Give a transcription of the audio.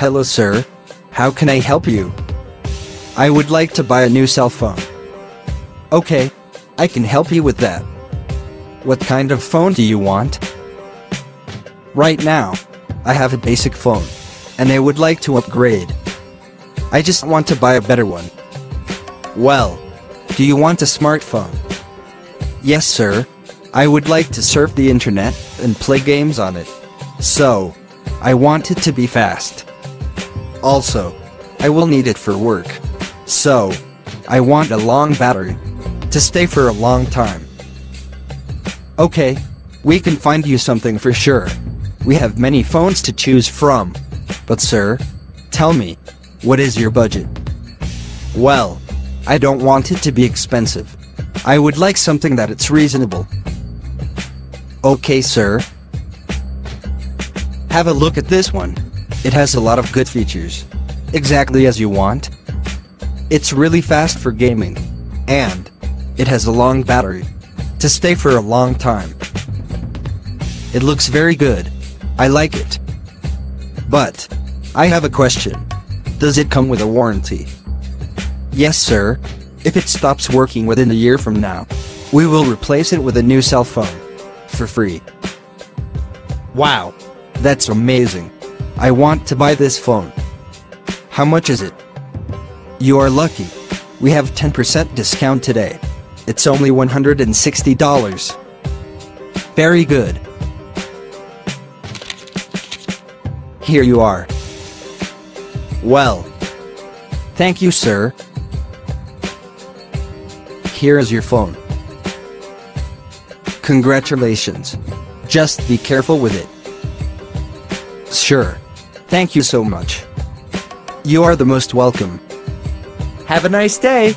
Hello, sir. How can I help you? I would like to buy a new cell phone. Okay, I can help you with that. What kind of phone do you want? Right now, I have a basic phone, and I would like to upgrade. I just want to buy a better one. Well, do you want a smartphone? Yes, sir. I would like to surf the internet and play games on it. So, I want it to be fast. Also, I will need it for work. So, I want a long battery to stay for a long time. Okay, we can find you something for sure. We have many phones to choose from. But sir, tell me, what is your budget? Well, I don't want it to be expensive. I would like something that it's reasonable. Okay, sir. Have a look at this one. It has a lot of good features. Exactly as you want. It's really fast for gaming. And it has a long battery to stay for a long time. It looks very good. I like it. But I have a question. Does it come with a warranty? Yes, sir. If it stops working within a year from now, we will replace it with a new cell phone for free. Wow, that's amazing. I want to buy this phone. How much is it? You are lucky. We have 10% discount today. It's only $160. Very good. Here you are. Well. Thank you, sir. Here is your phone. Congratulations. Just be careful with it. Sure. Thank you so much. You are the most welcome. Have a nice day.